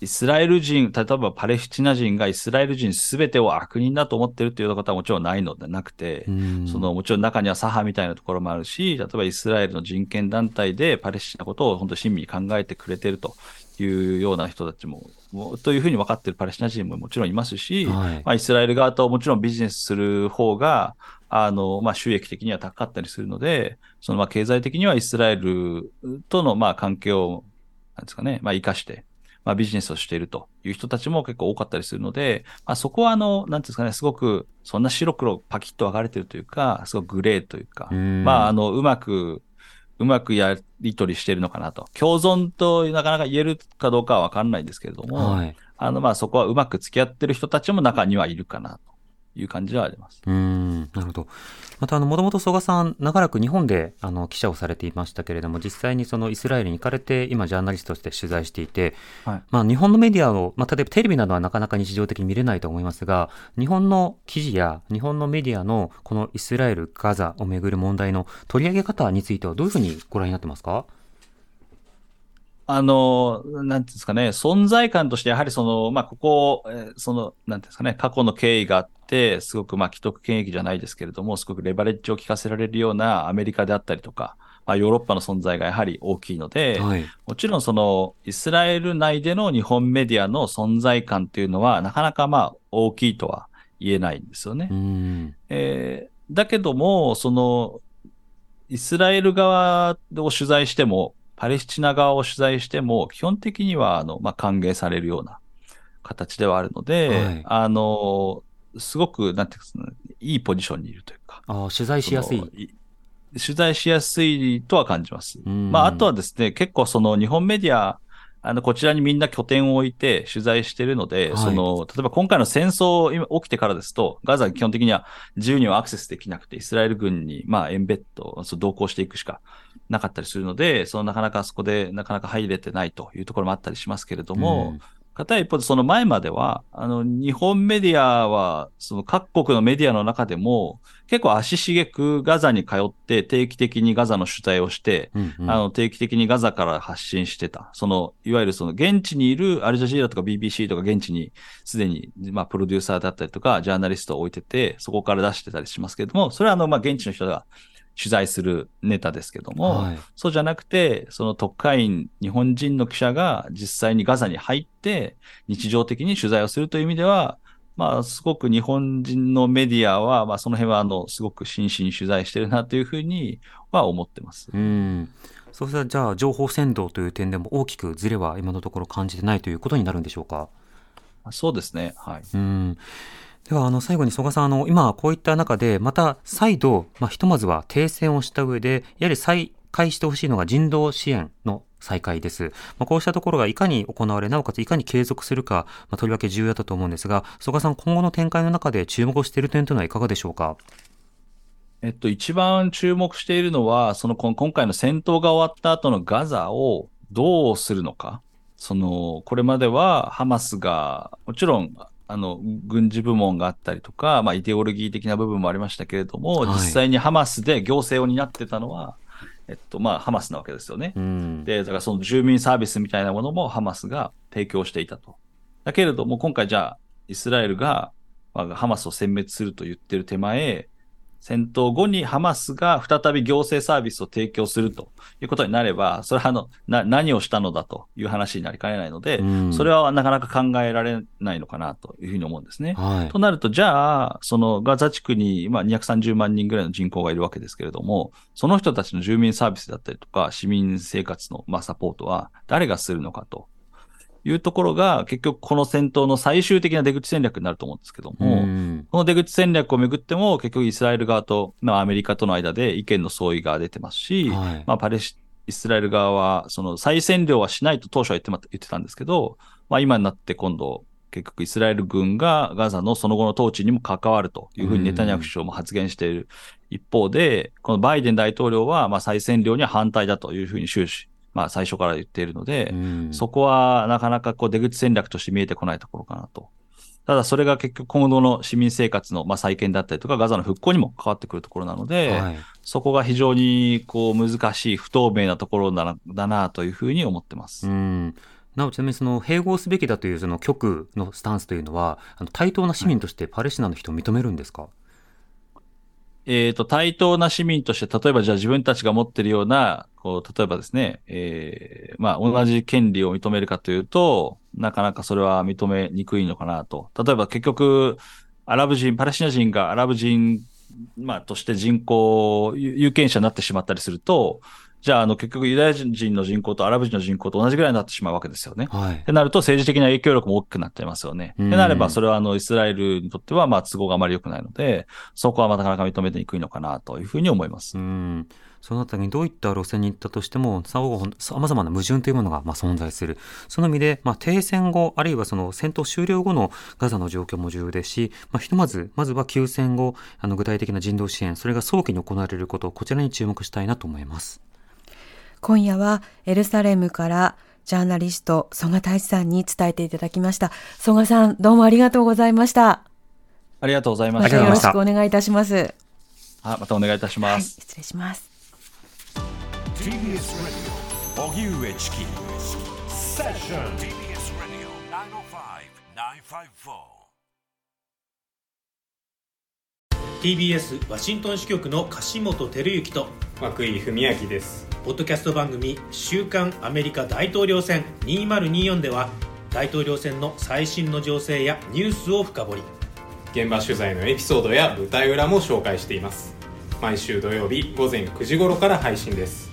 イスラエル人、例えばパレスチナ人がイスラエル人すべてを悪人だと思ってるっていうことはもちろんないのでなくて、そのもちろん中には左派みたいなところもあるし、例えばイスラエルの人権団体でパレスチナことを本当親身に考えてくれてるというような人たちも、というふうに分かっているパレスチナ人ももちろんいますし、はい、まあ、イスラエル側ともちろんビジネスする方が、あの、まあ、収益的には高かったりするので、そのまあ経済的にはイスラエルとのまあ関係を、なんですかね、まあ、生かして、まあ、ビジネスをしているという人たちも結構多かったりするので、まあ、そこはあの、なんですかね、すごく、そんな白黒パキッと分かれてるというか、すごくグレーというか、まあ、あの、うまく、うまくやり取りしてるのかなと。共存となかなか言えるかどうかはわかんないんですけれども、はい、あの、まあ、そこはうまく付き合ってる人たちも中にはいるかなと。いう感じではあります。うん、なるほど。また、あの、もともと曽我さん、長らく日本で、あの、記者をされていましたけれども、実際にそのイスラエルに行かれて、今、ジャーナリストとして取材していて、はい、まあ、日本のメディアを、まあ、例えばテレビなどはなかなか日常的に見れないと思いますが、日本の記事や日本のメディアの、このイスラエル、ガザをめぐる問題の取り上げ方については、どういうふうにご覧になってますか？あの、なんていうんですかね、存在感として、やはりその、まあ、ここ、えその、なんていうんですかね、過去の経緯があって、すごく、まあ、既得権益じゃないですけれども、すごくレバレッジを効かせられるようなアメリカであったりとか、まあ、ヨーロッパの存在がやはり大きいので、はい、もちろんその、イスラエル内での日本メディアの存在感っていうのは、なかなかまあ、大きいとは言えないんですよね。えー、だけども、その、イスラエル側を取材しても、パレスチナ側を取材しても、基本的には、あの、まあ、歓迎されるような形ではあるので、はい、あの、すごく、なんていうか、いいポジションにいるというか。あ取材しやすい。取材しやすいとは感じます。まあ、あとはですね、結構その日本メディア、あの、こちらにみんな拠点を置いて取材してるので、はい、その、例えば今回の戦争今起きてからですと、ガザ基本的には自由にはアクセスできなくて、イスラエル軍に、まあ、エンベッド、そ同行していくしかなかったりするので、そのなかなかそこでなかなか入れてないというところもあったりしますけれども、うん、片一方でその前までは、あの、日本メディアは、その各国のメディアの中でも、結構足しげくガザに通って定期的にガザの取材をして、うんうん、あの、定期的にガザから発信してた。その、いわゆるその現地にいるアルジャジーラとか BBC とか現地にすでに、まあ、プロデューサーだったりとか、ジャーナリストを置いてて、そこから出してたりしますけれども、それはあの、まあ、現地の人が取材するネタですけども、はい、そうじゃなくて、その特派員、日本人の記者が実際にガザに入って、日常的に取材をするという意味では、まあ、すごく日本人のメディアは、まあ、その辺は、あの、すごく真摯に取材してるなというふうには思ってます。うん。そうしたら、じゃあ、情報先導という点でも大きくずれは今のところ感じてないということになるんでしょうか？そうですね。はい。うん。では、あの、最後に曽我さん、あの、今、こういった中で、また再度、まあ、ひとまずは停戦をした上で、やはり再開してほしいのが人道支援の再開です。まあ、こうしたところがいかに行われ、なおかついかに継続するか、まあ、とりわけ重要だと思うんですが、曽我さん、今後の展開の中で注目している点というのはいかがでしょうか？えっと、一番注目しているのは、その今回の戦闘が終わった後のガザをどうするのか。その、これまではハマスが、もちろんあの、軍事部門があったりとか、まあ、イデオロギー的な部分もありましたけれども、はい、実際にハマスで行政を担ってたのは、えっと、まあ、ハマスなわけですよね。うん、で、だからその住民サービスみたいなものもハマスが提供していたと。だけれども、今回じゃあ、イスラエルが、まあ、ハマスを殲滅すると言ってる手前、戦闘後にハマスが再び行政サービスを提供するということになれば、それはあのな何をしたのだという話になりかねないので、うん、それはなかなか考えられないのかなというふうに思うんですね。はい、となると、じゃあ、そのガザ地区に今230万人ぐらいの人口がいるわけですけれども、その人たちの住民サービスだったりとか、市民生活のまあサポートは誰がするのかというところが、結局この戦闘の最終的な出口戦略になると思うんですけども、この出口戦略をめぐっても、結局イスラエル側と、まあ、アメリカとの間で意見の相違が出てますし、はい、まあ、パレス、イスラエル側は、その再占領はしないと当初は言ってま、言ってたんですけど、まあ今になって今度、結局イスラエル軍がガザのその後の統治にも関わるというふうにネタニヤフ首相も発言している一方で、このバイデン大統領はまあ再占領には反対だというふうに終始まあ最初から言っているので、うん、そこはなかなかこう出口戦略として見えてこないところかなと。ただそれが結局今後の市民生活のまあ再建だったりとか、ガザの復興にも関わってくるところなので、はい、そこが非常にこう難しい、不透明なところだなだなというふうに思ってます。うんなおちなみにその併合すべきだというその極のスタンスというのは、あの対等な市民としてパレスチナの人を認めるんですか、はいえっ、ー、と、対等な市民として、例えばじゃあ自分たちが持っているような、例えばですね、えー、まあ、同じ権利を認めるかというと、なかなかそれは認めにくいのかなと。例えば結局、アラブ人、パレスチナ人がアラブ人、まあ、として人口、有権者になってしまったりすると、じゃあ、あの、結局ユダヤ人の人口とアラブ人の人口と同じぐらいになってしまうわけですよね。はい。ってなると政治的な影響力も大きくなっちゃいますよね。ってなれば、それはあの、イスラエルにとっては、まあ、都合があまり良くないので、そこはなかなか認めてにくいのかなというふうに思います。うん。そのあたりにどういった路線に行ったとしても、さまざまな矛盾というものがまあ存在する。その意味で、まあ、停戦後、あるいはその戦闘終了後のガザの状況も重要ですし、まあ、ひとまず、まずは休戦後、あの具体的な人道支援、それが早期に行われること、こちらに注目したいなと思います。今夜はエルサレムからジャーナリスト、曽我大志さんに伝えていただきました。曽我さん、どうもありがとうございました。ありがとうございました。またよろしくお願いいたします。あ、またお願いいたします。はい、失礼します。TBS ラジオ荻上チキセッション TBS ラジオ905-954 TBS ワシントン支局の樫本照之と涌井文明です。ポッドキャスト番組「週刊アメリカ大統領選2024」では大統領選の最新の情勢やニュースを深掘り。現場取材のエピソードや舞台裏も紹介しています。毎週土曜日午前9時頃から配信です